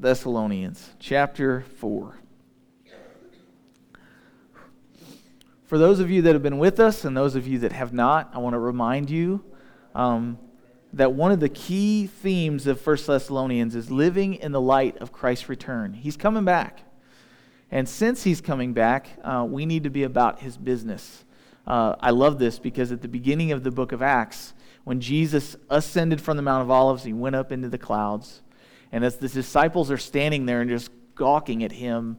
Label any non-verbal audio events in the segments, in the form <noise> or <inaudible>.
Thessalonians chapter 4. For those of you that have been with us and those of you that have not, I want to remind you um, that one of the key themes of 1 Thessalonians is living in the light of Christ's return. He's coming back. And since he's coming back, uh, we need to be about his business. Uh, I love this because at the beginning of the book of Acts, when Jesus ascended from the Mount of Olives, he went up into the clouds. And as the disciples are standing there and just gawking at him,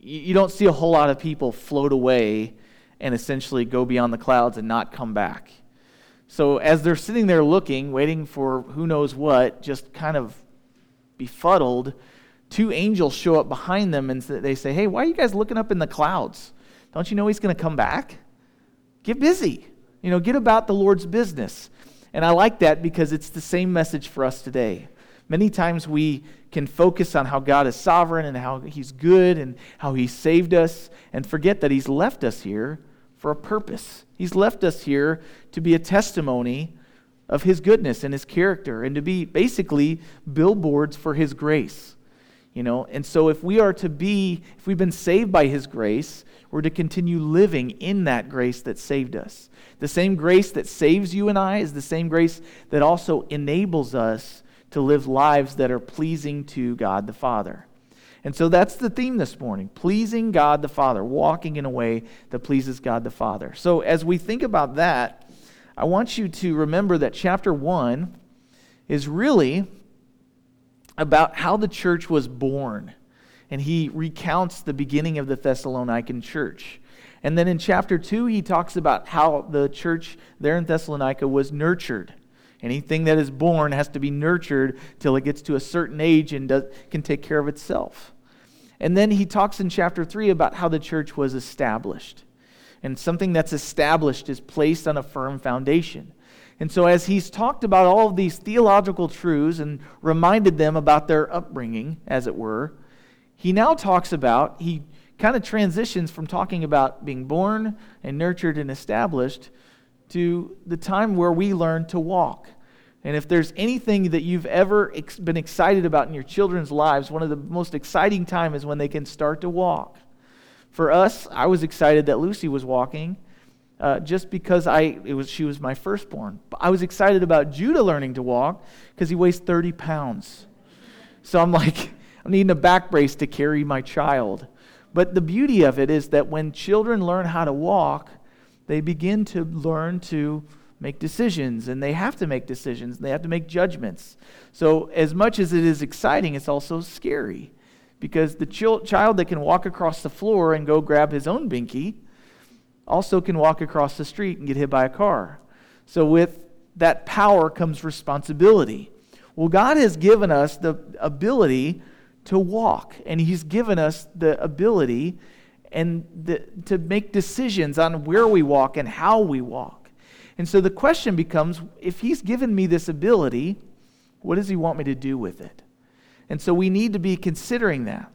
you don't see a whole lot of people float away and essentially go beyond the clouds and not come back. So as they're sitting there looking, waiting for who knows what, just kind of befuddled, two angels show up behind them and they say, Hey, why are you guys looking up in the clouds? Don't you know he's going to come back? Get busy. You know, get about the Lord's business. And I like that because it's the same message for us today. Many times we can focus on how God is sovereign and how He's good and how He saved us and forget that He's left us here for a purpose. He's left us here to be a testimony of His goodness and His character and to be basically billboards for His grace. You know, and so if we are to be, if we've been saved by His grace, we're to continue living in that grace that saved us. The same grace that saves you and I is the same grace that also enables us to live lives that are pleasing to God the Father. And so that's the theme this morning pleasing God the Father, walking in a way that pleases God the Father. So as we think about that, I want you to remember that chapter 1 is really about how the church was born. And he recounts the beginning of the Thessalonican church. And then in chapter 2, he talks about how the church there in Thessalonica was nurtured. Anything that is born has to be nurtured till it gets to a certain age and does, can take care of itself. And then he talks in chapter 3 about how the church was established. And something that's established is placed on a firm foundation. And so, as he's talked about all of these theological truths and reminded them about their upbringing, as it were, he now talks about, he kind of transitions from talking about being born and nurtured and established to the time where we learn to walk. And if there's anything that you've ever ex- been excited about in your children's lives, one of the most exciting times is when they can start to walk. For us, I was excited that Lucy was walking uh, just because I, it was, she was my firstborn. I was excited about Judah learning to walk because he weighs 30 pounds. So I'm like, I'm needing a back brace to carry my child. But the beauty of it is that when children learn how to walk, they begin to learn to make decisions, and they have to make decisions, and they have to make judgments. So, as much as it is exciting, it's also scary because the ch- child that can walk across the floor and go grab his own binky also can walk across the street and get hit by a car. So, with that power comes responsibility. Well, God has given us the ability to walk, and He's given us the ability and the, to make decisions on where we walk and how we walk. And so the question becomes if he's given me this ability, what does he want me to do with it? And so we need to be considering that.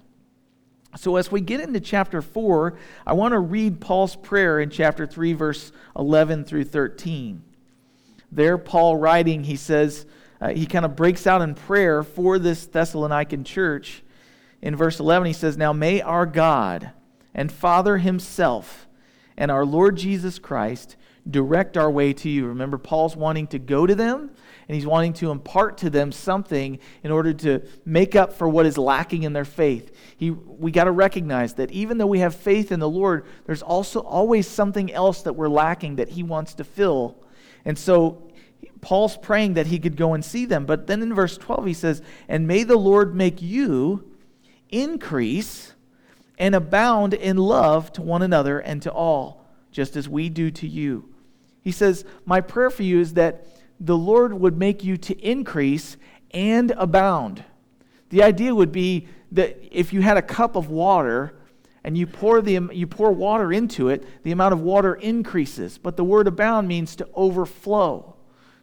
So as we get into chapter 4, I want to read Paul's prayer in chapter 3, verse 11 through 13. There, Paul writing, he says, uh, he kind of breaks out in prayer for this Thessalonican church. In verse 11, he says, Now may our God and Father Himself and our Lord Jesus Christ direct our way to you. Remember, Paul's wanting to go to them and he's wanting to impart to them something in order to make up for what is lacking in their faith. He, we got to recognize that even though we have faith in the Lord, there's also always something else that we're lacking that he wants to fill. And so Paul's praying that he could go and see them. But then in verse 12, he says, And may the Lord make you increase and abound in love to one another and to all, just as we do to you. He says, My prayer for you is that the Lord would make you to increase and abound. The idea would be that if you had a cup of water and you pour, the, you pour water into it, the amount of water increases. But the word abound means to overflow.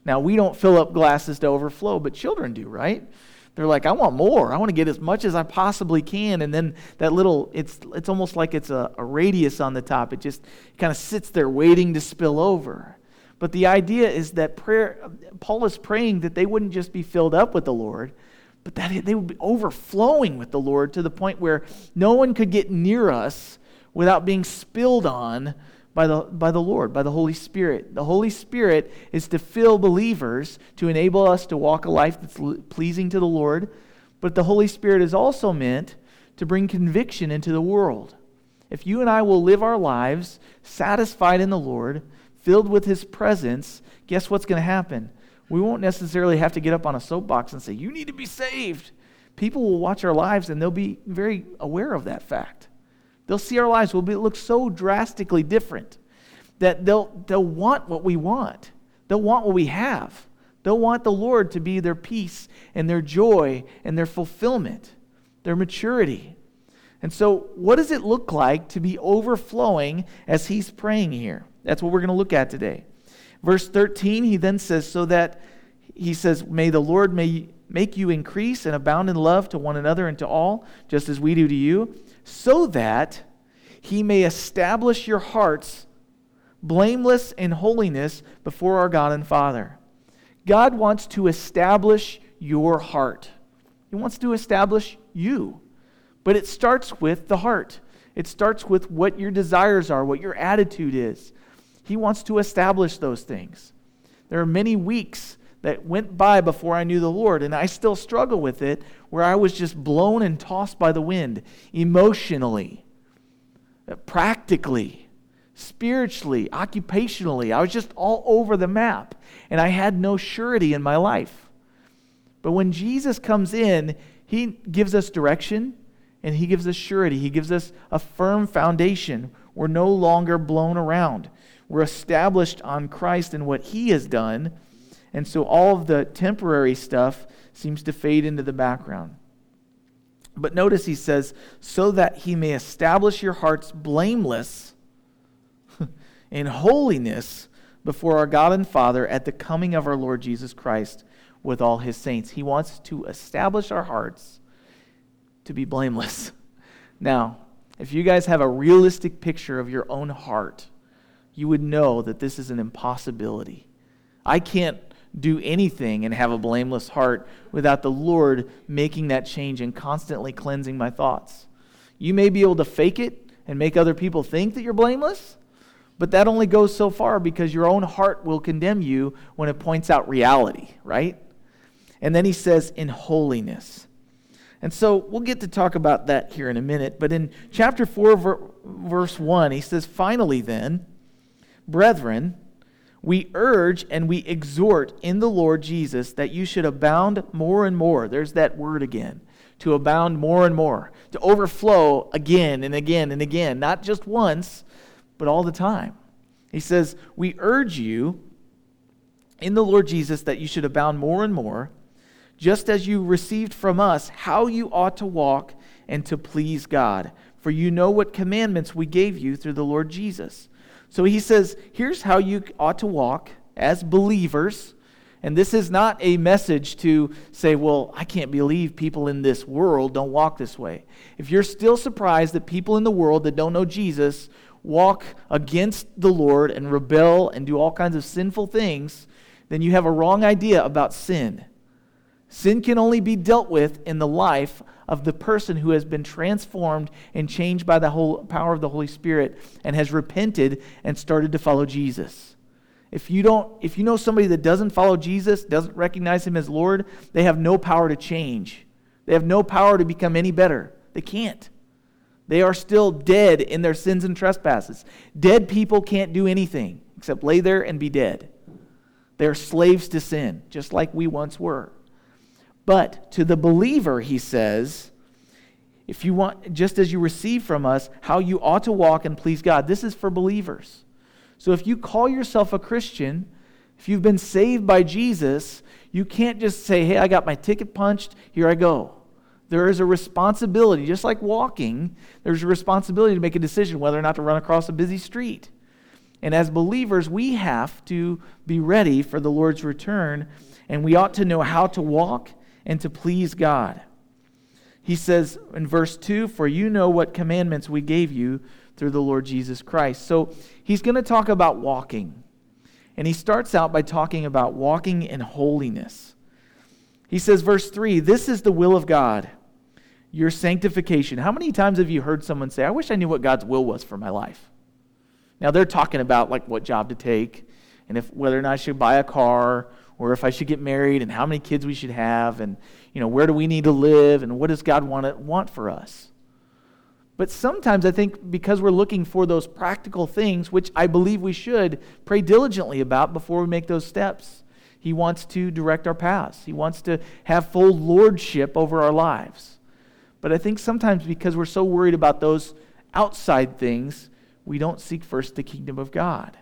Now, we don't fill up glasses to overflow, but children do, right? They're like, I want more. I want to get as much as I possibly can. And then that little, it's, it's almost like it's a, a radius on the top. It just kind of sits there waiting to spill over. But the idea is that prayer, Paul is praying that they wouldn't just be filled up with the Lord, but that they would be overflowing with the Lord to the point where no one could get near us without being spilled on by the, by the Lord, by the Holy Spirit. The Holy Spirit is to fill believers, to enable us to walk a life that's pleasing to the Lord, but the Holy Spirit is also meant to bring conviction into the world. If you and I will live our lives satisfied in the Lord, filled with His presence, guess what's going to happen? We won't necessarily have to get up on a soapbox and say, You need to be saved. People will watch our lives and they'll be very aware of that fact. They'll see our lives will look so drastically different that they'll, they'll want what we want. They'll want what we have. They'll want the Lord to be their peace and their joy and their fulfillment, their maturity. And so, what does it look like to be overflowing as he's praying here? That's what we're going to look at today. Verse 13, he then says, So that he says, May the Lord may make you increase and abound in love to one another and to all, just as we do to you, so that he may establish your hearts blameless in holiness before our God and Father. God wants to establish your heart, He wants to establish you. But it starts with the heart. It starts with what your desires are, what your attitude is. He wants to establish those things. There are many weeks that went by before I knew the Lord, and I still struggle with it, where I was just blown and tossed by the wind emotionally, practically, spiritually, occupationally. I was just all over the map, and I had no surety in my life. But when Jesus comes in, he gives us direction and he gives us surety. He gives us a firm foundation. We're no longer blown around. We're established on Christ and what He has done. And so all of the temporary stuff seems to fade into the background. But notice he says, so that he may establish your hearts blameless <laughs> in holiness before our God and Father at the coming of our Lord Jesus Christ with all his saints. He wants to establish our hearts to be blameless. <laughs> Now, if you guys have a realistic picture of your own heart, you would know that this is an impossibility. I can't do anything and have a blameless heart without the Lord making that change and constantly cleansing my thoughts. You may be able to fake it and make other people think that you're blameless, but that only goes so far because your own heart will condemn you when it points out reality, right? And then he says, in holiness. And so we'll get to talk about that here in a minute. But in chapter 4, verse 1, he says, Finally, then, Brethren, we urge and we exhort in the Lord Jesus that you should abound more and more. There's that word again. To abound more and more. To overflow again and again and again. Not just once, but all the time. He says, We urge you in the Lord Jesus that you should abound more and more, just as you received from us how you ought to walk and to please God. For you know what commandments we gave you through the Lord Jesus. So he says, here's how you ought to walk as believers. And this is not a message to say, well, I can't believe people in this world don't walk this way. If you're still surprised that people in the world that don't know Jesus walk against the Lord and rebel and do all kinds of sinful things, then you have a wrong idea about sin. Sin can only be dealt with in the life of the person who has been transformed and changed by the whole power of the Holy Spirit and has repented and started to follow Jesus. If you don't if you know somebody that doesn't follow Jesus, doesn't recognize him as Lord, they have no power to change. They have no power to become any better. They can't. They are still dead in their sins and trespasses. Dead people can't do anything except lay there and be dead. They're slaves to sin, just like we once were. But to the believer, he says, if you want, just as you receive from us, how you ought to walk and please God. This is for believers. So if you call yourself a Christian, if you've been saved by Jesus, you can't just say, hey, I got my ticket punched, here I go. There is a responsibility, just like walking, there's a responsibility to make a decision whether or not to run across a busy street. And as believers, we have to be ready for the Lord's return, and we ought to know how to walk and to please God. He says in verse 2 For you know what commandments we gave you through the Lord Jesus Christ. So he's going to talk about walking. And he starts out by talking about walking in holiness. He says, verse 3 This is the will of God, your sanctification. How many times have you heard someone say, I wish I knew what God's will was for my life? Now they're talking about like what job to take and if whether or not I should buy a car or if I should get married and how many kids we should have and you know where do we need to live and what does God want want for us. But sometimes I think because we're looking for those practical things, which I believe we should pray diligently about before we make those steps, He wants to direct our paths. He wants to have full lordship over our lives. But I think sometimes because we're so worried about those outside things, we don't seek first the kingdom of God.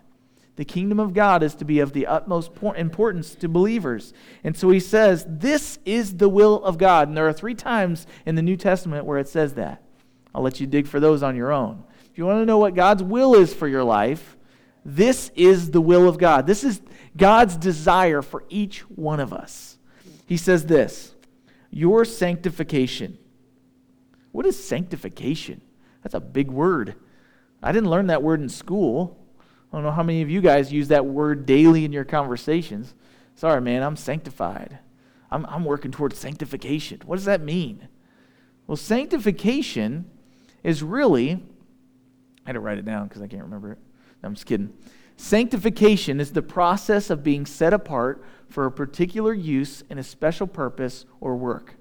The kingdom of God is to be of the utmost importance to believers. And so he says, This is the will of God. And there are three times in the New Testament where it says that. I'll let you dig for those on your own. If you want to know what God's will is for your life, this is the will of God. This is God's desire for each one of us. He says this Your sanctification. What is sanctification? That's a big word. I didn't learn that word in school. I don't know how many of you guys use that word daily in your conversations. Sorry, man, I'm sanctified. I'm, I'm working towards sanctification. What does that mean? Well, sanctification is really, I had to write it down because I can't remember it. No, I'm just kidding. Sanctification is the process of being set apart for a particular use in a special purpose or work.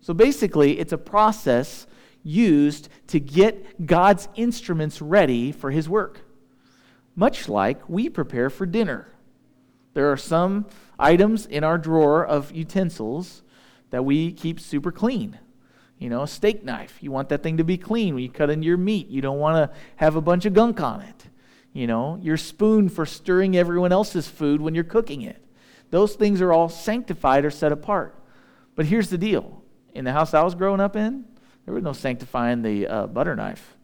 So basically, it's a process used to get God's instruments ready for His work, much like we prepare for dinner. There are some items in our drawer of utensils that we keep super clean. You know, a steak knife. You want that thing to be clean when you cut into your meat. You don't want to have a bunch of gunk on it. You know, your spoon for stirring everyone else's food when you're cooking it. Those things are all sanctified or set apart. But here's the deal in the house I was growing up in, there was no sanctifying the uh, butter knife.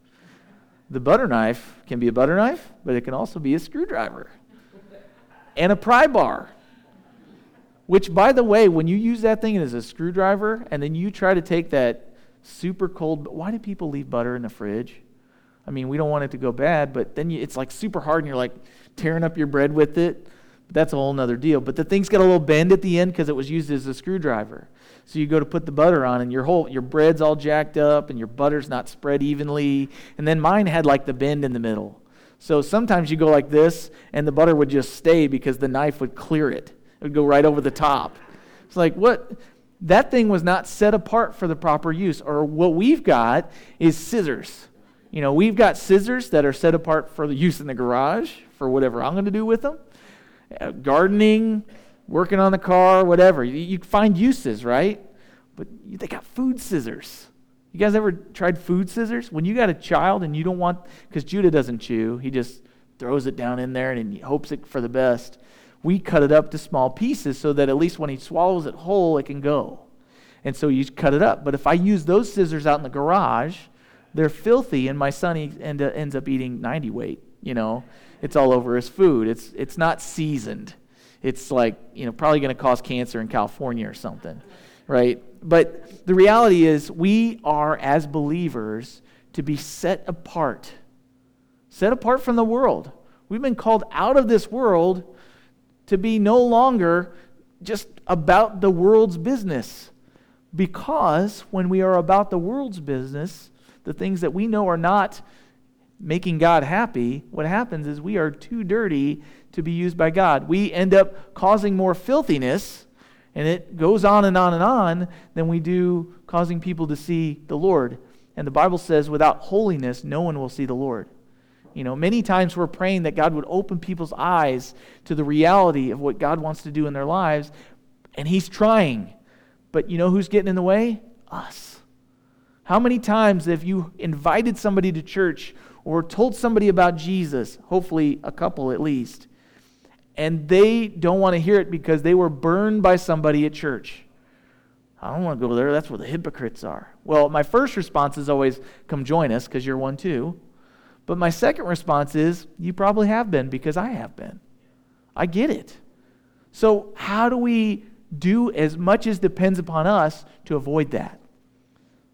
The butter knife can be a butter knife, but it can also be a screwdriver and a pry bar. Which, by the way, when you use that thing as a screwdriver and then you try to take that super cold. Why do people leave butter in the fridge? I mean, we don't want it to go bad, but then you, it's like super hard and you're like tearing up your bread with it. That's a whole other deal. But the thing's got a little bend at the end because it was used as a screwdriver. So you go to put the butter on and your whole your bread's all jacked up and your butter's not spread evenly. And then mine had like the bend in the middle. So sometimes you go like this and the butter would just stay because the knife would clear it. It would go right over the top. It's like what that thing was not set apart for the proper use. Or what we've got is scissors. You know, we've got scissors that are set apart for the use in the garage for whatever I'm going to do with them. Gardening, working on the car, whatever. You, you find uses, right? But they got food scissors. You guys ever tried food scissors? When you got a child and you don't want, because Judah doesn't chew, he just throws it down in there and he hopes it for the best we cut it up to small pieces so that at least when he swallows it whole, it can go. And so you cut it up. But if I use those scissors out in the garage, they're filthy, and my son end, ends up eating 90 weight. You know, it's all over his food. It's, it's not seasoned. It's like, you know, probably going to cause cancer in California or something, right? But the reality is, we are, as believers, to be set apart, set apart from the world. We've been called out of this world to be no longer just about the world's business. Because when we are about the world's business, the things that we know are not making God happy, what happens is we are too dirty to be used by God. We end up causing more filthiness, and it goes on and on and on, than we do causing people to see the Lord. And the Bible says, without holiness, no one will see the Lord. You know, many times we're praying that God would open people's eyes to the reality of what God wants to do in their lives, and He's trying. But you know who's getting in the way? Us. How many times have you invited somebody to church or told somebody about Jesus, hopefully a couple at least, and they don't want to hear it because they were burned by somebody at church? I don't want to go there. That's where the hypocrites are. Well, my first response is always, come join us because you're one too. But my second response is, you probably have been because I have been. I get it. So, how do we do as much as depends upon us to avoid that?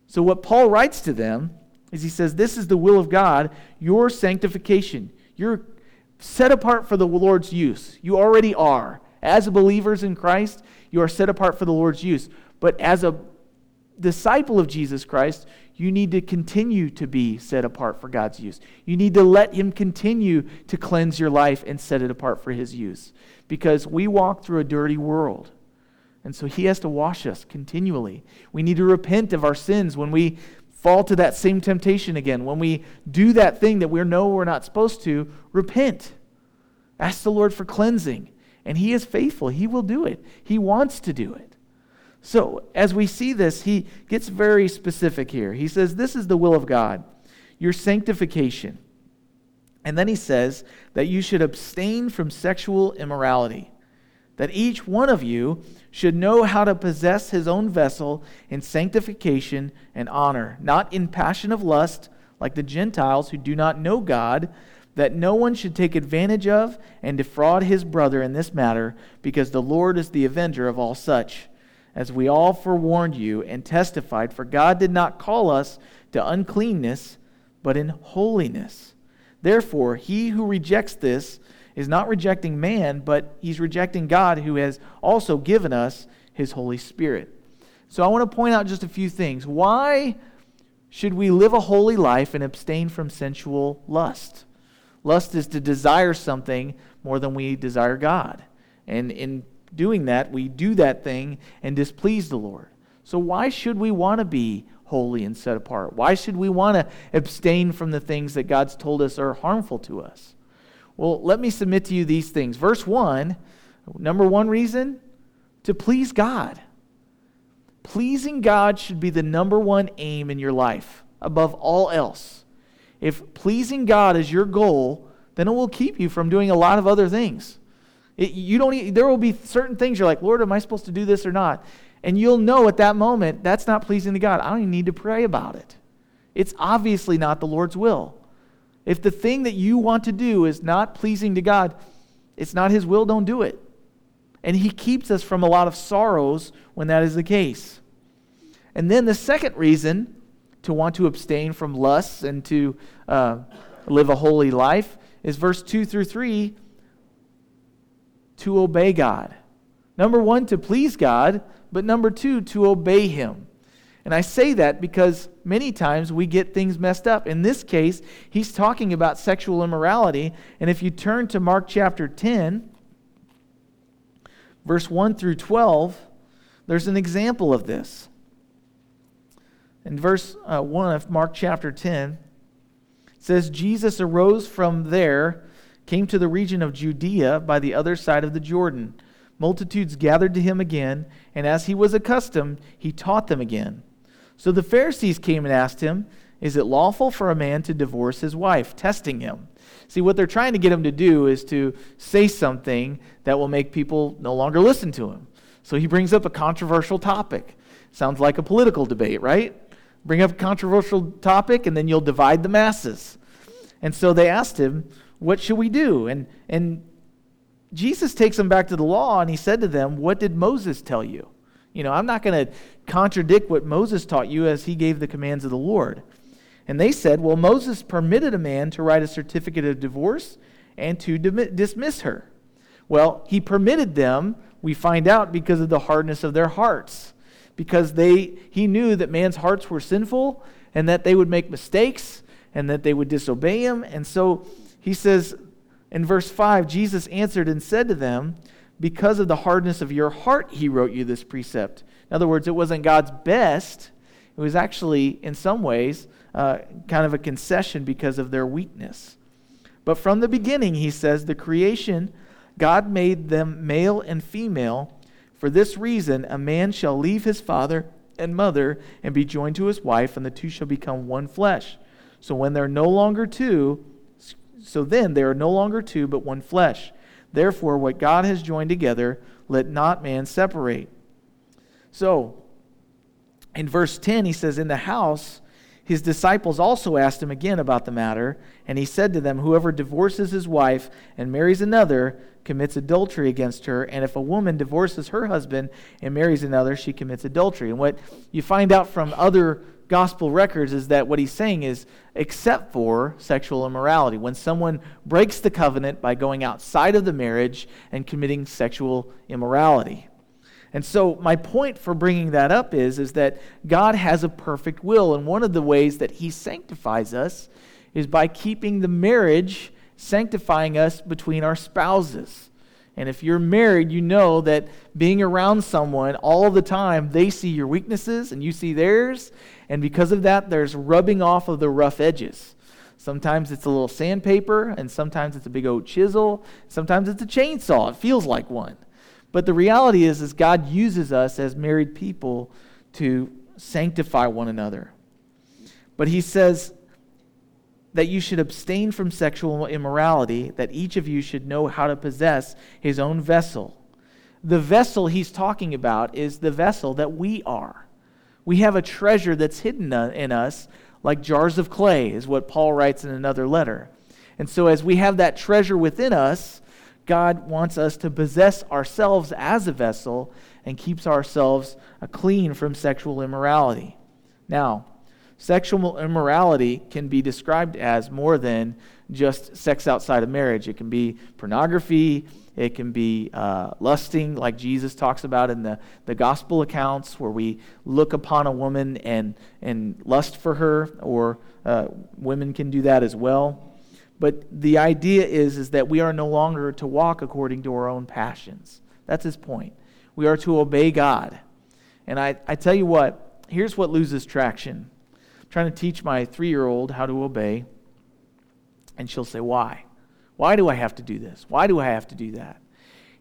So, what Paul writes to them is he says, This is the will of God, your sanctification. You're set apart for the Lord's use. You already are. As believers in Christ, you are set apart for the Lord's use. But as a disciple of Jesus Christ, you need to continue to be set apart for God's use. You need to let Him continue to cleanse your life and set it apart for His use. Because we walk through a dirty world. And so He has to wash us continually. We need to repent of our sins when we fall to that same temptation again. When we do that thing that we know we're not supposed to, repent. Ask the Lord for cleansing. And He is faithful. He will do it, He wants to do it. So, as we see this, he gets very specific here. He says, This is the will of God, your sanctification. And then he says that you should abstain from sexual immorality, that each one of you should know how to possess his own vessel in sanctification and honor, not in passion of lust, like the Gentiles who do not know God, that no one should take advantage of and defraud his brother in this matter, because the Lord is the avenger of all such as we all forewarned you and testified, for God did not call us to uncleanness, but in holiness. Therefore, he who rejects this is not rejecting man, but he's rejecting God who has also given us his Holy Spirit. So I want to point out just a few things. Why should we live a holy life and abstain from sensual lust? Lust is to desire something more than we desire God. And in doing that, we do that thing and displease the Lord. So, why should we want to be holy and set apart? Why should we want to abstain from the things that God's told us are harmful to us? Well, let me submit to you these things. Verse 1, number one reason, to please God. Pleasing God should be the number one aim in your life above all else. If pleasing God is your goal, then it will keep you from doing a lot of other things. It, you don't. There will be certain things you're like, Lord, am I supposed to do this or not? And you'll know at that moment that's not pleasing to God. I don't even need to pray about it. It's obviously not the Lord's will. If the thing that you want to do is not pleasing to God, it's not His will, don't do it. And He keeps us from a lot of sorrows when that is the case. And then the second reason to want to abstain from lusts and to uh, live a holy life is verse 2 through 3 to obey God. Number one, to please God, but number two, to obey Him. And I say that because many times we get things messed up. In this case, he's talking about sexual immorality. And if you turn to Mark chapter 10, verse 1 through 12, there's an example of this. In verse uh, 1 of Mark chapter 10, it says, Jesus arose from there came to the region of Judea by the other side of the Jordan. Multitudes gathered to him again, and as he was accustomed, he taught them again. So the Pharisees came and asked him, Is it lawful for a man to divorce his wife? Testing him. See, what they're trying to get him to do is to say something that will make people no longer listen to him. So he brings up a controversial topic. Sounds like a political debate, right? Bring up a controversial topic, and then you'll divide the masses. And so they asked him, what should we do? And, and Jesus takes them back to the law and he said to them, What did Moses tell you? You know, I'm not going to contradict what Moses taught you as he gave the commands of the Lord. And they said, Well, Moses permitted a man to write a certificate of divorce and to dismiss her. Well, he permitted them, we find out, because of the hardness of their hearts. Because they, he knew that man's hearts were sinful and that they would make mistakes and that they would disobey him. And so he says in verse 5 Jesus answered and said to them, Because of the hardness of your heart, he wrote you this precept. In other words, it wasn't God's best, it was actually, in some ways, uh, kind of a concession because of their weakness. But from the beginning, he says, the creation, God made them male and female. For this reason, a man shall leave his father and mother and be joined to his wife, and the two shall become one flesh. So when they're no longer two, so then they are no longer two, but one flesh. Therefore, what God has joined together, let not man separate. So, in verse 10, he says, In the house, his disciples also asked him again about the matter, and he said to them, Whoever divorces his wife and marries another commits adultery against her, and if a woman divorces her husband and marries another, she commits adultery. And what you find out from other gospel records is that what he's saying is, except for sexual immorality, when someone breaks the covenant by going outside of the marriage and committing sexual immorality. And so my point for bringing that up is, is that God has a perfect will, and one of the ways that he sanctifies us is by keeping the marriage sanctifying us between our spouses. And if you're married, you know that being around someone all the time, they see your weaknesses and you see theirs. And because of that, there's rubbing off of the rough edges. Sometimes it's a little sandpaper, and sometimes it's a big old chisel. Sometimes it's a chainsaw. It feels like one. But the reality is, is God uses us as married people to sanctify one another. But he says, that you should abstain from sexual immorality, that each of you should know how to possess his own vessel. The vessel he's talking about is the vessel that we are. We have a treasure that's hidden in us, like jars of clay, is what Paul writes in another letter. And so, as we have that treasure within us, God wants us to possess ourselves as a vessel and keeps ourselves clean from sexual immorality. Now, Sexual immorality can be described as more than just sex outside of marriage. It can be pornography, it can be uh, lusting, like Jesus talks about in the, the gospel accounts, where we look upon a woman and, and lust for her, or uh, women can do that as well. But the idea is, is that we are no longer to walk according to our own passions. That's his point. We are to obey God. And I, I tell you what, here's what loses traction trying to teach my three year old how to obey. And she'll say, Why? Why do I have to do this? Why do I have to do that?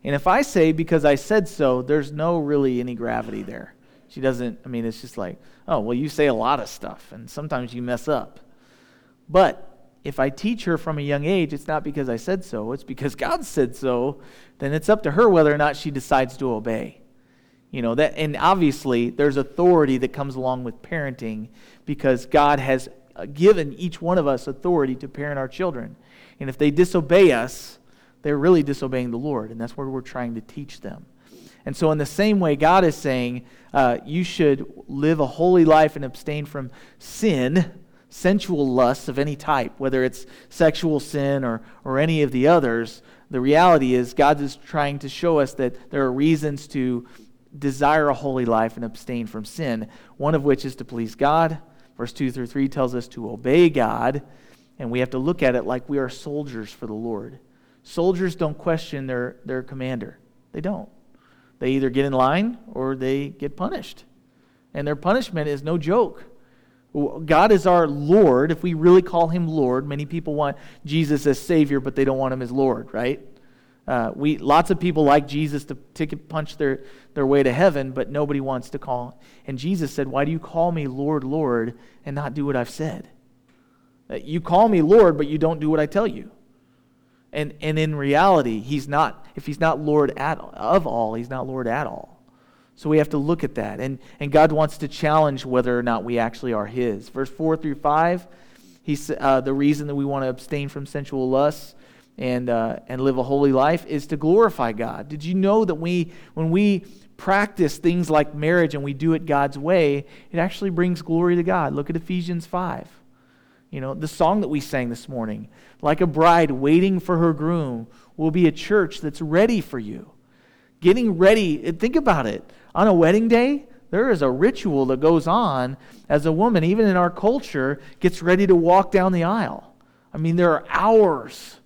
And if I say because I said so, there's no really any gravity there. She doesn't, I mean, it's just like, oh, well, you say a lot of stuff, and sometimes you mess up. But if I teach her from a young age, it's not because I said so, it's because God said so, then it's up to her whether or not she decides to obey. You know, that and obviously there's authority that comes along with parenting because God has uh, given each one of us authority to parent our children. And if they disobey us, they're really disobeying the Lord, and that's what we're trying to teach them. And so, in the same way, God is saying uh, you should live a holy life and abstain from sin, sensual lusts of any type, whether it's sexual sin or, or any of the others. The reality is, God is trying to show us that there are reasons to desire a holy life and abstain from sin, one of which is to please God. Verse 2 through 3 tells us to obey God, and we have to look at it like we are soldiers for the Lord. Soldiers don't question their, their commander, they don't. They either get in line or they get punished. And their punishment is no joke. God is our Lord. If we really call him Lord, many people want Jesus as Savior, but they don't want him as Lord, right? Uh, we, lots of people like Jesus to ticket punch their, their way to heaven, but nobody wants to call. And Jesus said, Why do you call me Lord, Lord, and not do what I've said? Uh, you call me Lord, but you don't do what I tell you. And, and in reality, he's not, if he's not Lord at, of all, he's not Lord at all. So we have to look at that. And, and God wants to challenge whether or not we actually are his. Verse 4 through 5, he's, uh, the reason that we want to abstain from sensual lusts and, uh, and live a holy life is to glorify God. Did you know that we, when we practice things like marriage and we do it God's way, it actually brings glory to God? Look at Ephesians 5. You know, the song that we sang this morning, like a bride waiting for her groom, will be a church that's ready for you. Getting ready, think about it. On a wedding day, there is a ritual that goes on as a woman, even in our culture, gets ready to walk down the aisle. I mean, there are hours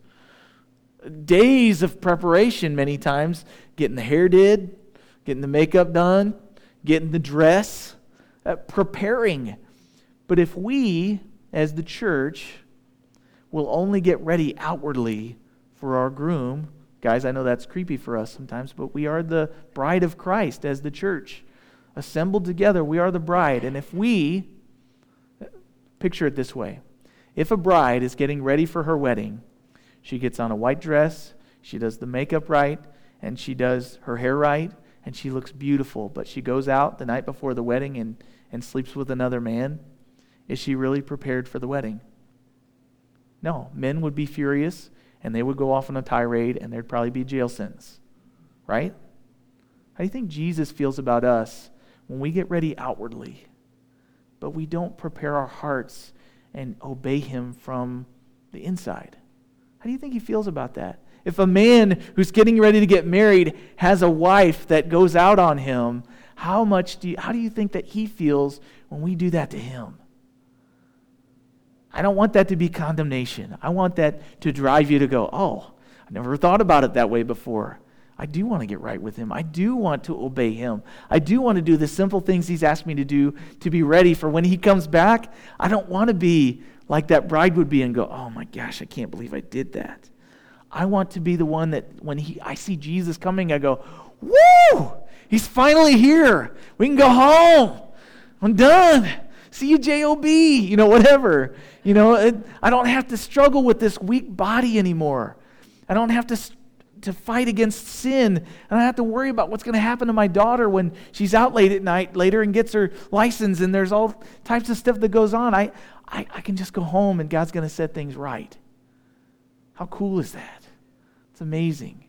days of preparation many times getting the hair did, getting the makeup done, getting the dress, uh, preparing. But if we, as the church, will only get ready outwardly for our groom, guys, I know that's creepy for us sometimes, but we are the bride of Christ as the church. Assembled together, we are the bride. And if we, picture it this way if a bride is getting ready for her wedding, she gets on a white dress, she does the makeup right, and she does her hair right, and she looks beautiful. But she goes out the night before the wedding and, and sleeps with another man. Is she really prepared for the wedding? No. Men would be furious, and they would go off on a tirade, and there'd probably be jail sentence. Right? How do you think Jesus feels about us when we get ready outwardly? but we don't prepare our hearts and obey Him from the inside. How do you think He feels about that? If a man who's getting ready to get married has a wife that goes out on him, how much do you, how do you think that he feels when we do that to him? I don't want that to be condemnation. I want that to drive you to go, oh, I never thought about it that way before. I do want to get right with him. I do want to obey him. I do want to do the simple things he's asked me to do to be ready for when he comes back. I don't want to be like that bride would be and go, oh my gosh, I can't believe I did that. I want to be the one that when he, I see Jesus coming, I go, woo, he's finally here. We can go home. I'm done. See you, JOB, you know, whatever. You know, it, I don't have to struggle with this weak body anymore. I don't have to to fight against sin. And I have to worry about what's going to happen to my daughter when she's out late at night later and gets her license and there's all types of stuff that goes on. I, I, I can just go home and God's going to set things right. How cool is that? It's amazing.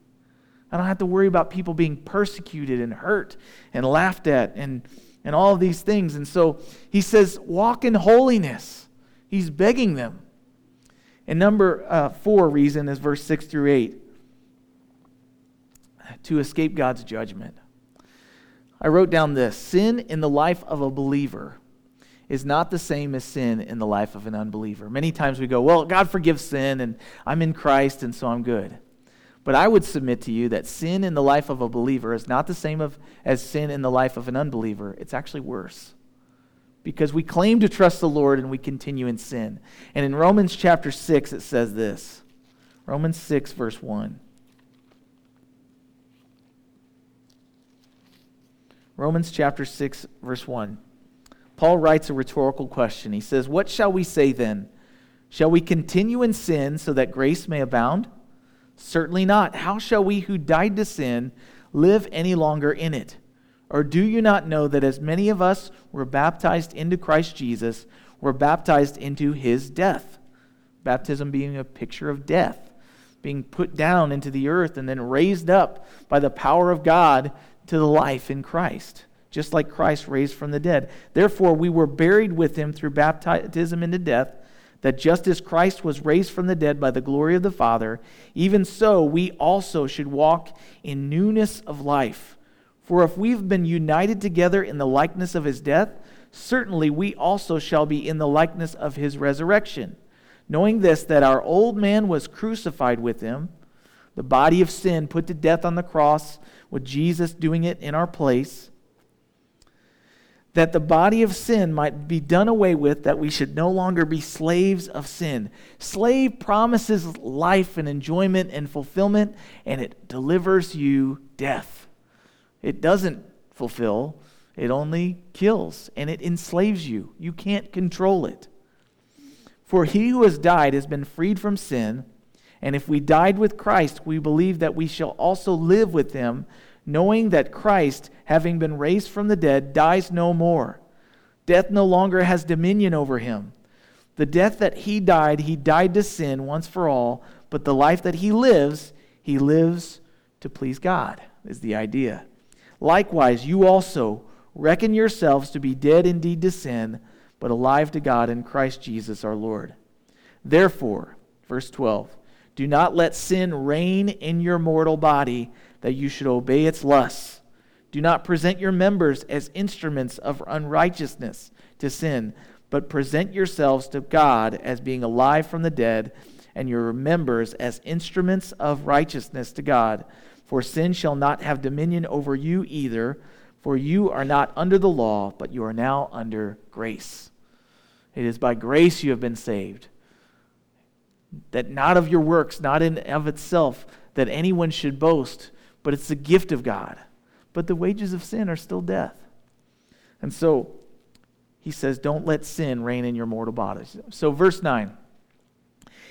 I don't have to worry about people being persecuted and hurt and laughed at and, and all these things. And so he says, walk in holiness. He's begging them. And number uh, four reason is verse 6 through 8 to escape God's judgment. I wrote down this sin in the life of a believer is not the same as sin in the life of an unbeliever. Many times we go, well, God forgives sin and I'm in Christ and so I'm good. But I would submit to you that sin in the life of a believer is not the same of, as sin in the life of an unbeliever. It's actually worse. Because we claim to trust the Lord and we continue in sin. And in Romans chapter 6, it says this Romans 6, verse 1. Romans chapter 6, verse 1. Paul writes a rhetorical question. He says, What shall we say then? Shall we continue in sin so that grace may abound? Certainly not. How shall we who died to sin live any longer in it? Or do you not know that as many of us were baptized into Christ Jesus, were baptized into his death? Baptism being a picture of death, being put down into the earth and then raised up by the power of God to the life in Christ, just like Christ raised from the dead. Therefore, we were buried with him through baptism into death, that just as Christ was raised from the dead by the glory of the Father, even so we also should walk in newness of life. For if we've been united together in the likeness of his death, certainly we also shall be in the likeness of his resurrection. Knowing this, that our old man was crucified with him, the body of sin put to death on the cross with Jesus doing it in our place, that the body of sin might be done away with, that we should no longer be slaves of sin. Slave promises life and enjoyment and fulfillment, and it delivers you death. It doesn't fulfill, it only kills, and it enslaves you. You can't control it. For he who has died has been freed from sin and if we died with Christ, we believe that we shall also live with him, knowing that Christ, having been raised from the dead, dies no more. Death no longer has dominion over him. The death that he died, he died to sin once for all, but the life that he lives, he lives to please God, is the idea. Likewise, you also reckon yourselves to be dead indeed to sin, but alive to God in Christ Jesus our Lord. Therefore, verse 12, do not let sin reign in your mortal body, that you should obey its lusts. Do not present your members as instruments of unrighteousness to sin, but present yourselves to God as being alive from the dead, and your members as instruments of righteousness to God. For sin shall not have dominion over you either, for you are not under the law, but you are now under grace. It is by grace you have been saved that not of your works, not in of itself, that anyone should boast, but it's the gift of God. But the wages of sin are still death. And so he says, Don't let sin reign in your mortal bodies. So, verse 9,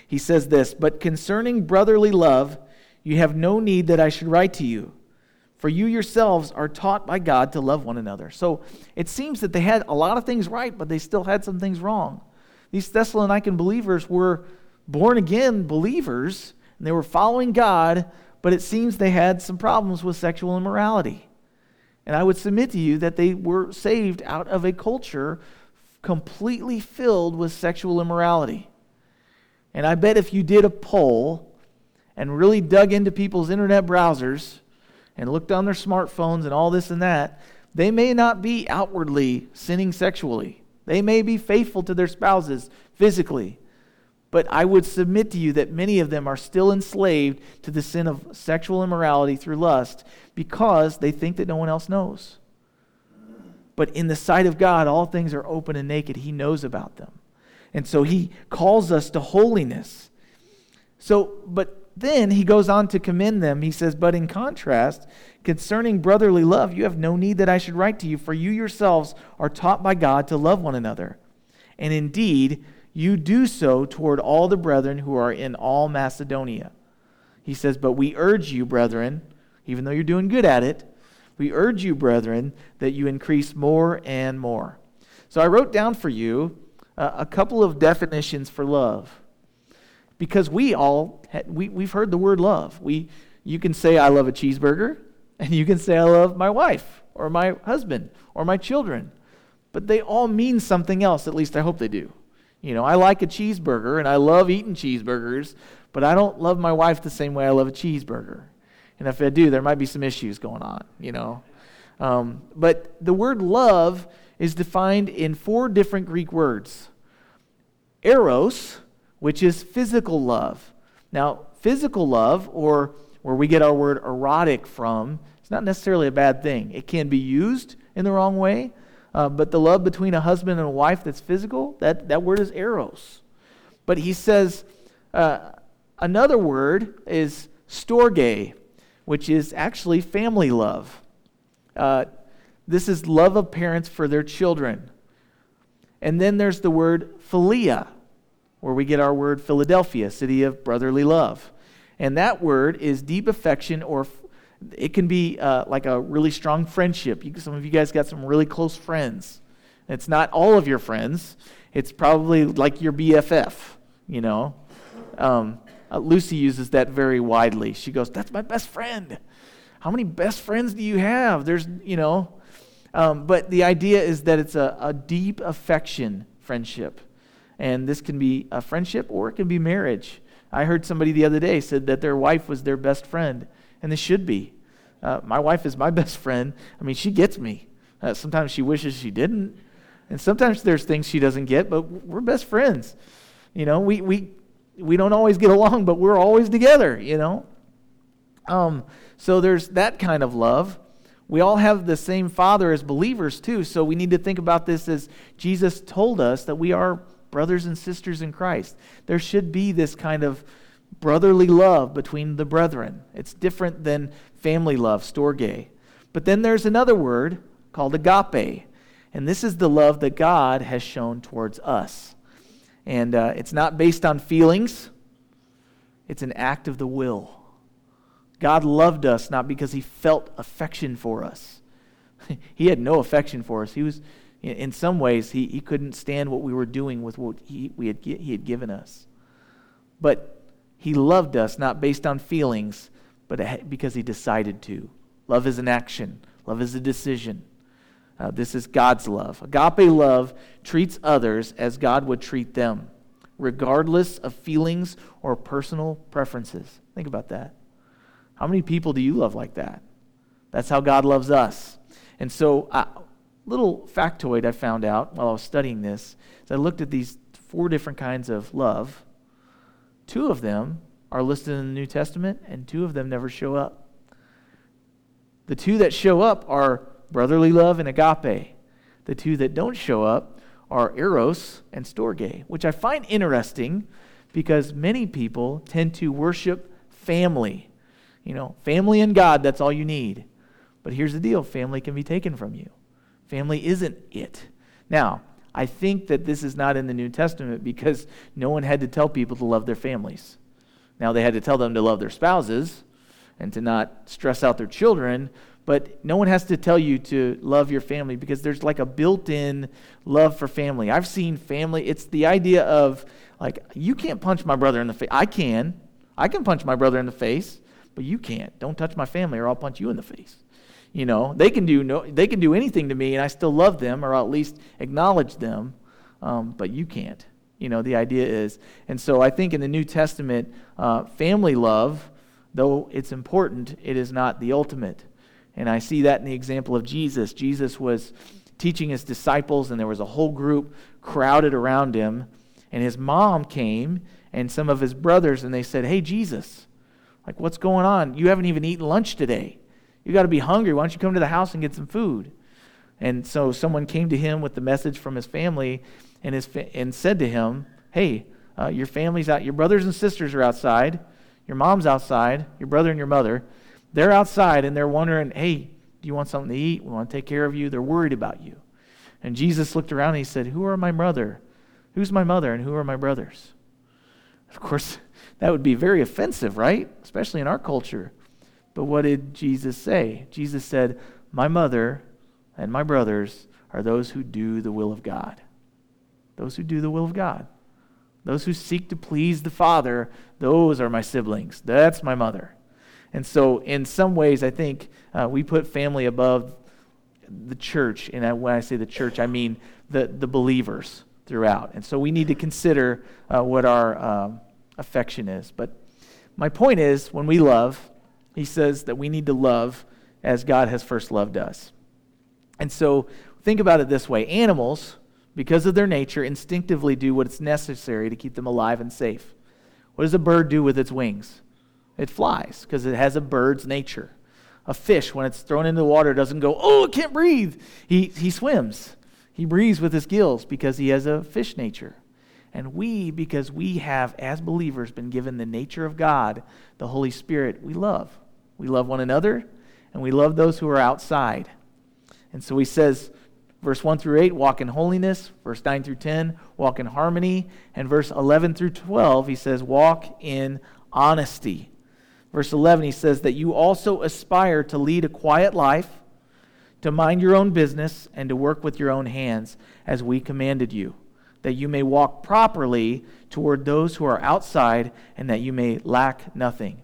he says this But concerning brotherly love, you have no need that I should write to you. For you yourselves are taught by God to love one another. So it seems that they had a lot of things right, but they still had some things wrong. These Thessalonican believers were born again believers, and they were following God, but it seems they had some problems with sexual immorality. And I would submit to you that they were saved out of a culture completely filled with sexual immorality. And I bet if you did a poll and really dug into people's internet browsers and looked on their smartphones and all this and that, they may not be outwardly sinning sexually. They may be faithful to their spouses physically. But I would submit to you that many of them are still enslaved to the sin of sexual immorality through lust because they think that no one else knows. But in the sight of God, all things are open and naked. He knows about them. And so he calls us to holiness. So, but then he goes on to commend them. He says, But in contrast, concerning brotherly love, you have no need that I should write to you, for you yourselves are taught by God to love one another. And indeed, you do so toward all the brethren who are in all Macedonia. He says, But we urge you, brethren, even though you're doing good at it, we urge you, brethren, that you increase more and more. So I wrote down for you uh, a couple of definitions for love. Because we all, we, we've heard the word love. We, you can say, I love a cheeseburger, <laughs> and you can say, I love my wife, or my husband, or my children. But they all mean something else, at least I hope they do. You know, I like a cheeseburger, and I love eating cheeseburgers, but I don't love my wife the same way I love a cheeseburger. And if I do, there might be some issues going on, you know. Um, but the word love is defined in four different Greek words eros, which is physical love. Now, physical love, or where we get our word erotic from, it's not necessarily a bad thing. It can be used in the wrong way, uh, but the love between a husband and a wife that's physical, that, that word is eros. But he says uh, another word is storge, which is actually family love. Uh, this is love of parents for their children. And then there's the word philia, where we get our word Philadelphia, city of brotherly love. And that word is deep affection, or it can be uh, like a really strong friendship. You, some of you guys got some really close friends. It's not all of your friends, it's probably like your BFF, you know. Um, uh, Lucy uses that very widely. She goes, That's my best friend. How many best friends do you have? There's, you know. Um, but the idea is that it's a, a deep affection friendship. And this can be a friendship or it can be marriage. I heard somebody the other day said that their wife was their best friend, and this should be. Uh, my wife is my <laughs> best friend. I mean, she gets me. Uh, sometimes she wishes she didn't, and sometimes there's things she doesn't get, but we're best friends. You know, we, we, we don't always get along, but we're always together, you know. Um, so there's that kind of love. We all have the same Father as believers, too, so we need to think about this as Jesus told us that we are brothers and sisters in Christ. There should be this kind of brotherly love between the brethren. It's different than family love, storge. But then there's another word called agape, and this is the love that God has shown towards us. And uh, it's not based on feelings, it's an act of the will. God loved us not because he felt affection for us. <laughs> he had no affection for us. He was, in some ways, he, he couldn't stand what we were doing with what he, we had, he had given us. But he loved us not based on feelings, but because he decided to. Love is an action, love is a decision. Uh, this is God's love. Agape love treats others as God would treat them, regardless of feelings or personal preferences. Think about that. How many people do you love like that? That's how God loves us. And so, a uh, little factoid I found out while I was studying this is I looked at these four different kinds of love. Two of them are listed in the New Testament, and two of them never show up. The two that show up are brotherly love and agape. The two that don't show up are eros and storge, which I find interesting because many people tend to worship family. You know, family and God, that's all you need. But here's the deal family can be taken from you, family isn't it. Now, I think that this is not in the New Testament because no one had to tell people to love their families. Now, they had to tell them to love their spouses and to not stress out their children, but no one has to tell you to love your family because there's like a built-in love for family. I've seen family, it's the idea of like you can't punch my brother in the face. I can. I can punch my brother in the face, but you can't. Don't touch my family or I'll punch you in the face. You know, they can do no they can do anything to me and I still love them or at least acknowledge them. um, but you can't. You know, the idea is. And so I think in the New Testament, uh, family love, though it's important, it is not the ultimate. And I see that in the example of Jesus. Jesus was teaching his disciples, and there was a whole group crowded around him. And his mom came and some of his brothers, and they said, Hey, Jesus, like, what's going on? You haven't even eaten lunch today. You got to be hungry. Why don't you come to the house and get some food? And so someone came to him with the message from his family and, his fa- and said to him, Hey, uh, your family's out, your brothers and sisters are outside, your mom's outside, your brother and your mother. They're outside and they're wondering, Hey, do you want something to eat? We want to take care of you. They're worried about you. And Jesus looked around and he said, Who are my mother? Who's my mother and who are my brothers? Of course, <laughs> that would be very offensive, right? Especially in our culture. But what did Jesus say? Jesus said, My mother and my brothers are those who do the will of God. Those who do the will of God. Those who seek to please the Father, those are my siblings. That's my mother. And so, in some ways, I think uh, we put family above the church. And when I say the church, I mean the, the believers throughout. And so, we need to consider uh, what our um, affection is. But my point is, when we love, he says that we need to love as God has first loved us. And so, think about it this way animals, because of their nature, instinctively do what is necessary to keep them alive and safe. What does a bird do with its wings? It flies because it has a bird's nature. A fish, when it's thrown into the water, doesn't go, oh, it can't breathe. He, he swims. He breathes with his gills because he has a fish nature. And we, because we have, as believers, been given the nature of God, the Holy Spirit, we love. We love one another, and we love those who are outside. And so he says, verse 1 through 8, walk in holiness. Verse 9 through 10, walk in harmony. And verse 11 through 12, he says, walk in honesty. Verse 11, he says that you also aspire to lead a quiet life, to mind your own business, and to work with your own hands, as we commanded you, that you may walk properly toward those who are outside, and that you may lack nothing.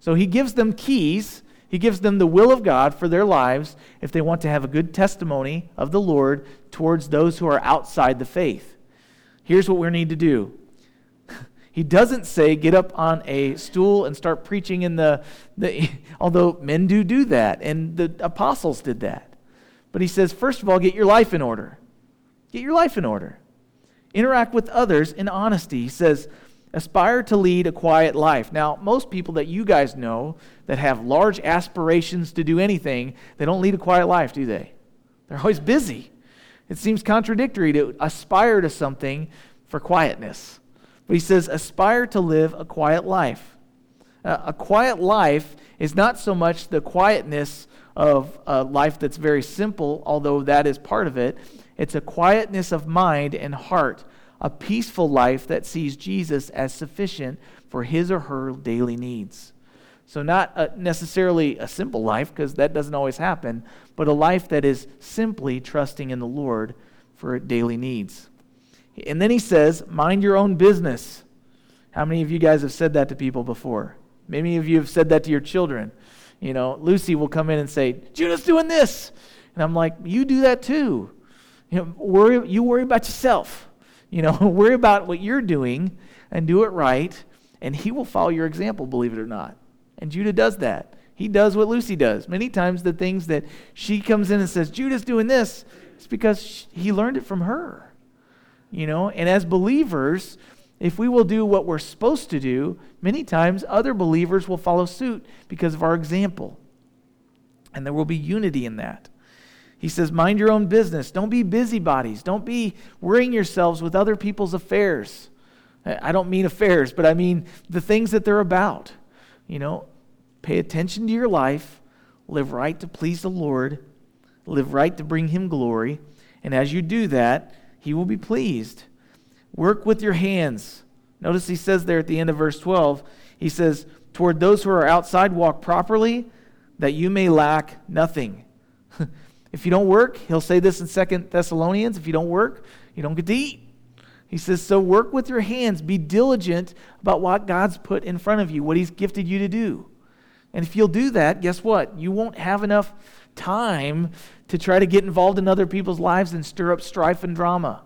So he gives them keys. He gives them the will of God for their lives if they want to have a good testimony of the Lord towards those who are outside the faith. Here's what we need to do <laughs> he doesn't say get up on a stool and start preaching in the, the <laughs> although men do do that, and the apostles did that. But he says, first of all, get your life in order. Get your life in order. Interact with others in honesty. He says, aspire to lead a quiet life. Now, most people that you guys know that have large aspirations to do anything, they don't lead a quiet life, do they? They're always busy. It seems contradictory to aspire to something for quietness. But he says, aspire to live a quiet life. Uh, a quiet life is not so much the quietness of a life that's very simple, although that is part of it. It's a quietness of mind and heart a peaceful life that sees Jesus as sufficient for his or her daily needs. So, not a, necessarily a simple life, because that doesn't always happen, but a life that is simply trusting in the Lord for daily needs. And then he says, mind your own business. How many of you guys have said that to people before? Many of you have said that to your children. You know, Lucy will come in and say, Judah's doing this. And I'm like, you do that too. You, know, worry, you worry about yourself. You know, <laughs> worry about what you're doing and do it right, and he will follow your example, believe it or not. And Judah does that. He does what Lucy does. Many times, the things that she comes in and says, Judah's doing this, it's because he learned it from her. You know, and as believers, if we will do what we're supposed to do, many times other believers will follow suit because of our example. And there will be unity in that. He says, mind your own business. Don't be busybodies. Don't be worrying yourselves with other people's affairs. I don't mean affairs, but I mean the things that they're about. You know, pay attention to your life, live right to please the Lord, live right to bring Him glory. And as you do that, He will be pleased. Work with your hands. Notice He says there at the end of verse 12, He says, Toward those who are outside, walk properly, that you may lack nothing. <laughs> If you don't work, he'll say this in Second Thessalonians if you don't work, you don't get to eat. He says, So work with your hands. Be diligent about what God's put in front of you, what He's gifted you to do. And if you'll do that, guess what? You won't have enough time to try to get involved in other people's lives and stir up strife and drama.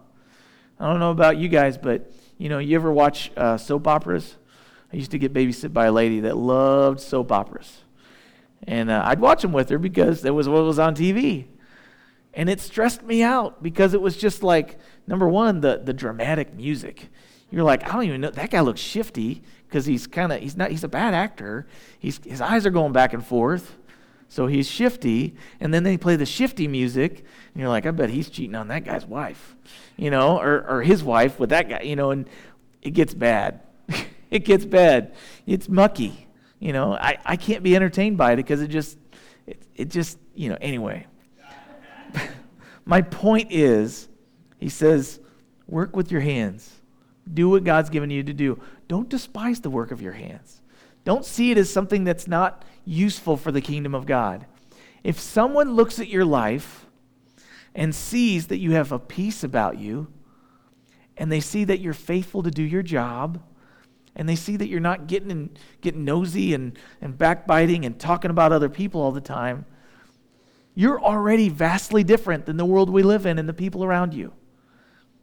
I don't know about you guys, but you know, you ever watch uh, soap operas? I used to get babysit by a lady that loved soap operas. And uh, I'd watch them with her because that was what was on TV. And it stressed me out because it was just like, number one, the, the dramatic music. You're like, I don't even know, that guy looks shifty because he's kind of, he's not, he's a bad actor. He's, his eyes are going back and forth. So he's shifty. And then they play the shifty music. And you're like, I bet he's cheating on that guy's wife, you know, or, or his wife with that guy, you know, and it gets bad. <laughs> it gets bad. It's mucky. You know, I, I can't be entertained by it because it just, it, it just, you know, anyway. My point is, he says, work with your hands. Do what God's given you to do. Don't despise the work of your hands. Don't see it as something that's not useful for the kingdom of God. If someone looks at your life and sees that you have a peace about you, and they see that you're faithful to do your job, and they see that you're not getting, getting nosy and, and backbiting and talking about other people all the time, you're already vastly different than the world we live in and the people around you.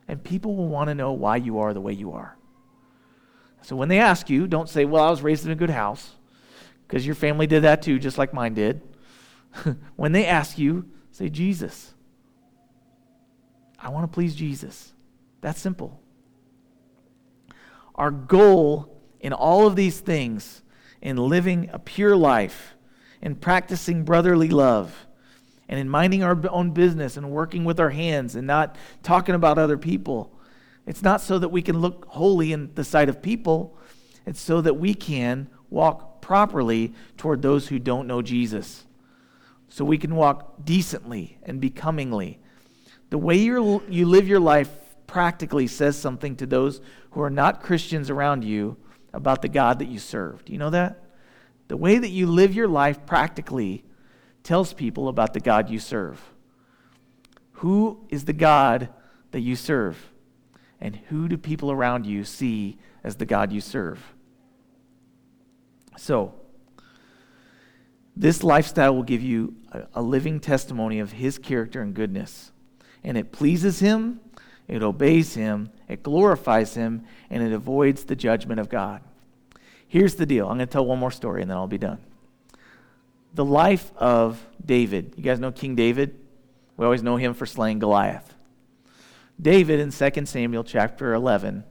And people will want to know why you are the way you are. So when they ask you, don't say, Well, I was raised in a good house, because your family did that too, just like mine did. <laughs> when they ask you, say, Jesus. I want to please Jesus. That's simple. Our goal in all of these things, in living a pure life, in practicing brotherly love, and in minding our own business and working with our hands and not talking about other people, it's not so that we can look holy in the sight of people, it's so that we can walk properly toward those who don't know Jesus. So we can walk decently and becomingly. The way you you live your life practically says something to those who are not Christians around you about the God that you serve. Do you know that? The way that you live your life practically tells people about the God you serve. Who is the God that you serve? And who do people around you see as the God you serve? So, this lifestyle will give you a, living testimony of His character and goodness. And it pleases Him, it obeys Him, it glorifies Him, and it avoids the judgment of God. Here's the deal I'm going to tell one more story and then I'll be done. The life of David. You guys know King David? We always know him for slaying Goliath. David in 2 Samuel chapter 11,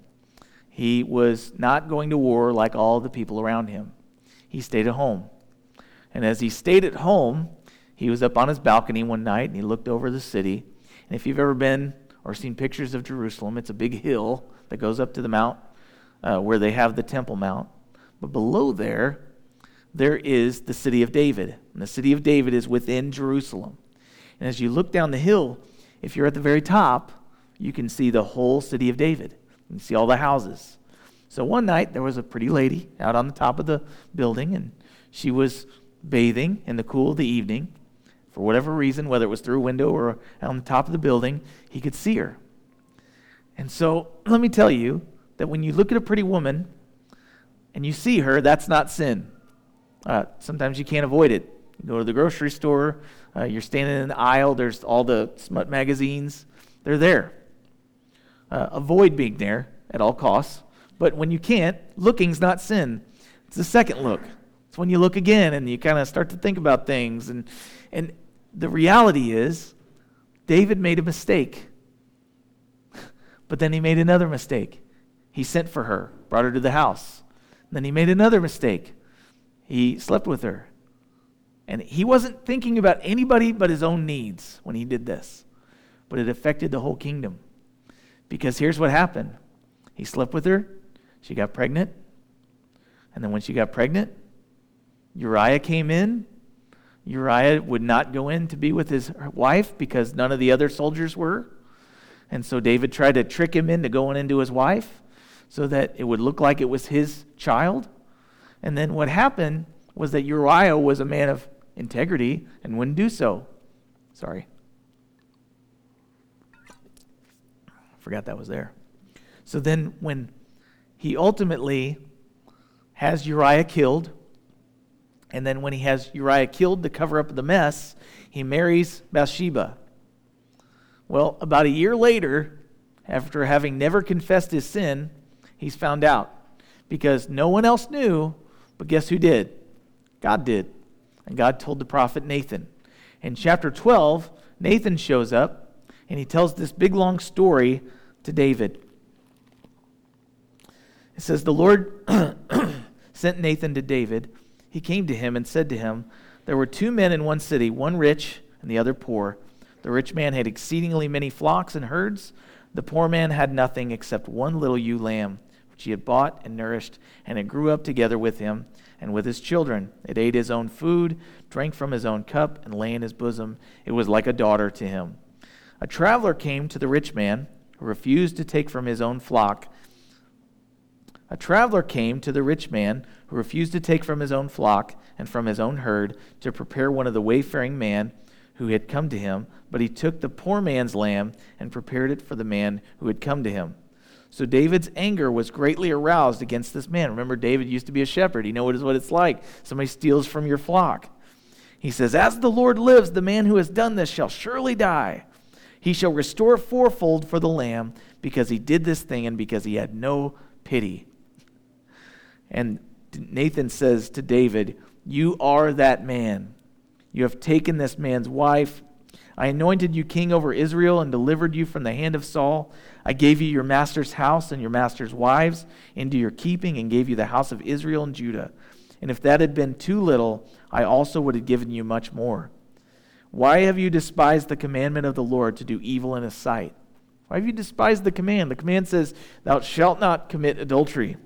he was not going to war like all the people around him. He stayed at home. And as he stayed at home, he was up on his balcony one night and he looked over the city. And if you've ever been or seen pictures of Jerusalem, it's a big hill that goes up to the mount uh, where they have the Temple Mount. But below there, there is the city of David. And the city of David is within Jerusalem. And as you look down the hill, if you're at the very top, you can see the whole city of David. You see all the houses. So one night, there was a pretty lady out on the top of the building, and she was bathing in the cool of the evening. For whatever reason, whether it was through a window or on the top of the building, he could see her. And so <clears throat> let me tell you that when you look at a pretty woman and you see her, that's not sin. Uh, sometimes you can't avoid it. You go to the grocery store, uh, you're standing in the aisle, there's all the smut magazines, they're there. Uh, avoid being there at all costs. But when you can't, looking's not sin. It's the second look. It's when you look again and you kind of start to think about things. And, and the reality is, David made a mistake. <laughs> But then he made another mistake. He sent for her, brought her to the house. Then he made another mistake. He slept with her. And he wasn't thinking about anybody but his own needs when he did this. But it affected the whole kingdom. Because here's what happened he slept with her, she got pregnant. And then when she got pregnant, Uriah came in. Uriah would not go in to be with his wife because none of the other soldiers were. And so David tried to trick him into going into his wife so that it would look like it was his child. And then what happened was that Uriah was a man of integrity and wouldn't do so. Sorry. Forgot that was there. So then, when he ultimately has Uriah killed, and then when he has Uriah killed to cover up the mess, he marries Bathsheba. Well, about a year later, after having never confessed his sin, he's found out because no one else knew, but guess who did? God did. And God told the prophet Nathan. In chapter 12, Nathan shows up and he tells this big long story to David. It says, The Lord <clears throat> sent Nathan to David. He came to him and said to him, There were two men in one city, one rich and the other poor. The rich man had exceedingly many flocks and herds. The poor man had nothing except one little ewe lamb, which he had bought and nourished, and it grew up together with him and with his children. It ate his own food, drank from his own cup, and lay in his bosom. It was like a daughter to him. A traveler came to the rich man, who refused to take from his own flock. A traveler came to the rich man, who refused to take from his own flock and from his own herd to prepare one of the wayfaring man who had come to him, but he took the poor man's lamb and prepared it for the man who had come to him. So David's anger was greatly aroused against this man. Remember, David used to be a shepherd. He knows what it's like. Somebody steals from your flock. He says, As the Lord lives, the man who has done this shall surely die. He shall restore fourfold for the lamb because he did this thing and because he had no pity. And Nathan says to David, You are that man. You have taken this man's wife. I anointed you king over Israel and delivered you from the hand of Saul. I gave you your master's house and your master's wives into your keeping and gave you the house of Israel and Judah. And if that had been too little, I also would have given you much more. Why have you despised the commandment of the Lord to do evil in his sight? Why have you despised the command? The command says, Thou shalt not commit adultery.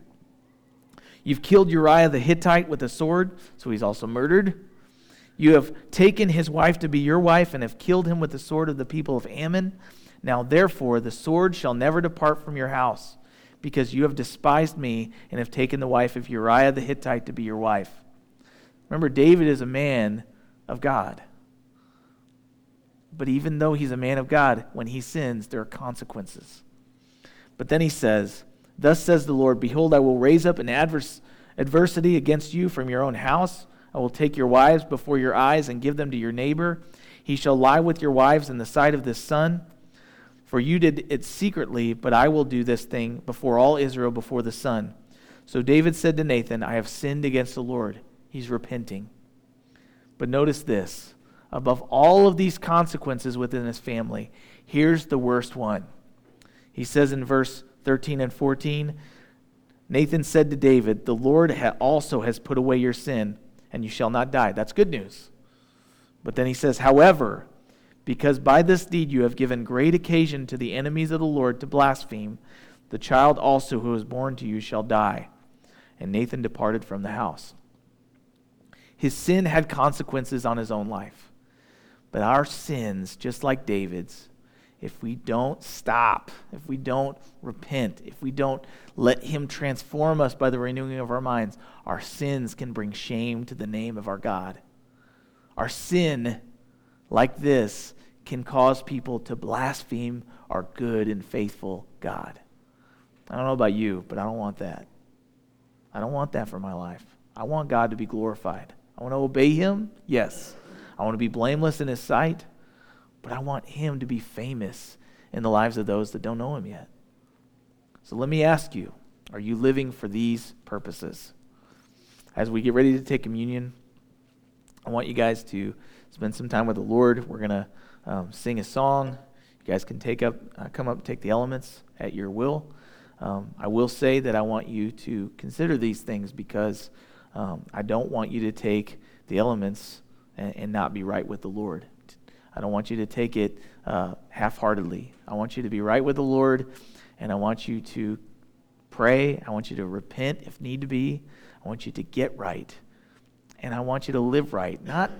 You've killed Uriah the Hittite with a sword, so he's also murdered. You have taken his wife to be your wife and have killed him with the sword of the people of Ammon. Now, therefore, the sword shall never depart from your house, because you have despised me and have taken the wife of Uriah the Hittite to be your wife. Remember, David is a man of God. But even though he's a man of God, when he sins, there are consequences. But then he says, Thus says the Lord Behold, I will raise up an adverse, adversity against you from your own house I will take your wives before your eyes and give them to your neighbor. He shall lie with your wives in the sight of the sun. For you did it secretly, but I will do this thing before all Israel before the sun. So David said to Nathan, I have sinned against the Lord. He's repenting. But notice this above all of these consequences within his family, here's the worst one. He says in verse 13 and 14, Nathan said to David, The Lord also has put away your sin and you shall not die. That's good news. But then he says, However, because by this deed you have given great occasion to the enemies of the Lord to blaspheme, the child also who is born to you shall die. And Nathan departed from the house. His sin had consequences on his own life. But our sins, just like David's, if we don't stop, if we don't repent, if we don't let Him transform us by the renewing of our minds, our sins can bring shame to the name of our God. Our sin, like this, can cause people to blaspheme our good and faithful God. I don't know about you, but I don't want that. I don't want that for my life. I want God to be glorified. I want to obey Him, yes. I want to be blameless in His sight but I want him to be famous in the lives of those that don't know him yet. So let me ask you are you living for these purposes? As we get ready to take communion, I want you guys to spend some time with the Lord. We're going to um, sing a song. You guys can take up, uh, come up, take the elements at your will. Um, I will say that I want you to consider these things because um, I don't want you to take the elements and, and not be right with the Lord. I don't want you to take it uh, half heartedly. I want you to be right with the Lord, and I want you to pray. I want you to repent if need to be. I want you to get right. And I want you to live right. Not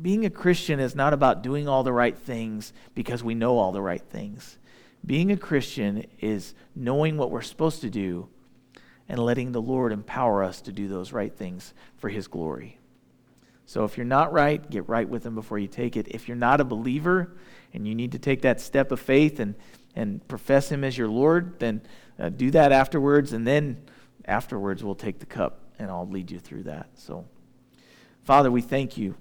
being a Christian is not about doing all the right things because we know all the right things. Being a Christian is knowing what we're supposed to do and letting the Lord empower us to do those right things for His glory. So if you're not right, get right with Him before you take it. If you're not a believer and you need to take that step of faith and, and profess Him as your Lord, then uh, do that afterwards. And then afterwards, we'll take the cup and I'll lead you through that. So, Father, we thank you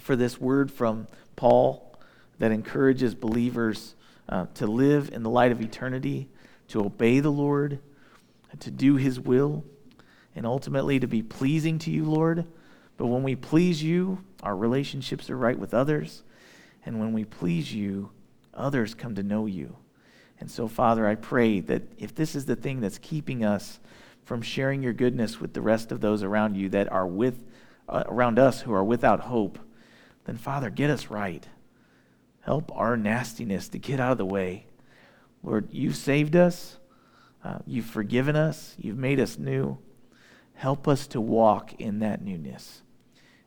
for this word from Paul that encourages believers uh, to live in the light of eternity, to obey the Lord, to do His will, and ultimately to be pleasing to you, Lord. But when we please you, our relationships are right with others. And when we please you, others come to know you. And so, Father, I pray that if this is the thing that's keeping us from sharing your goodness with the rest of those around you that are with uh, around us who are without hope, then Father, get us right. Help our nastiness to get out of the way. Lord, you've saved us. Uh, you've forgiven us. You've made us new. Help us to walk in that newness.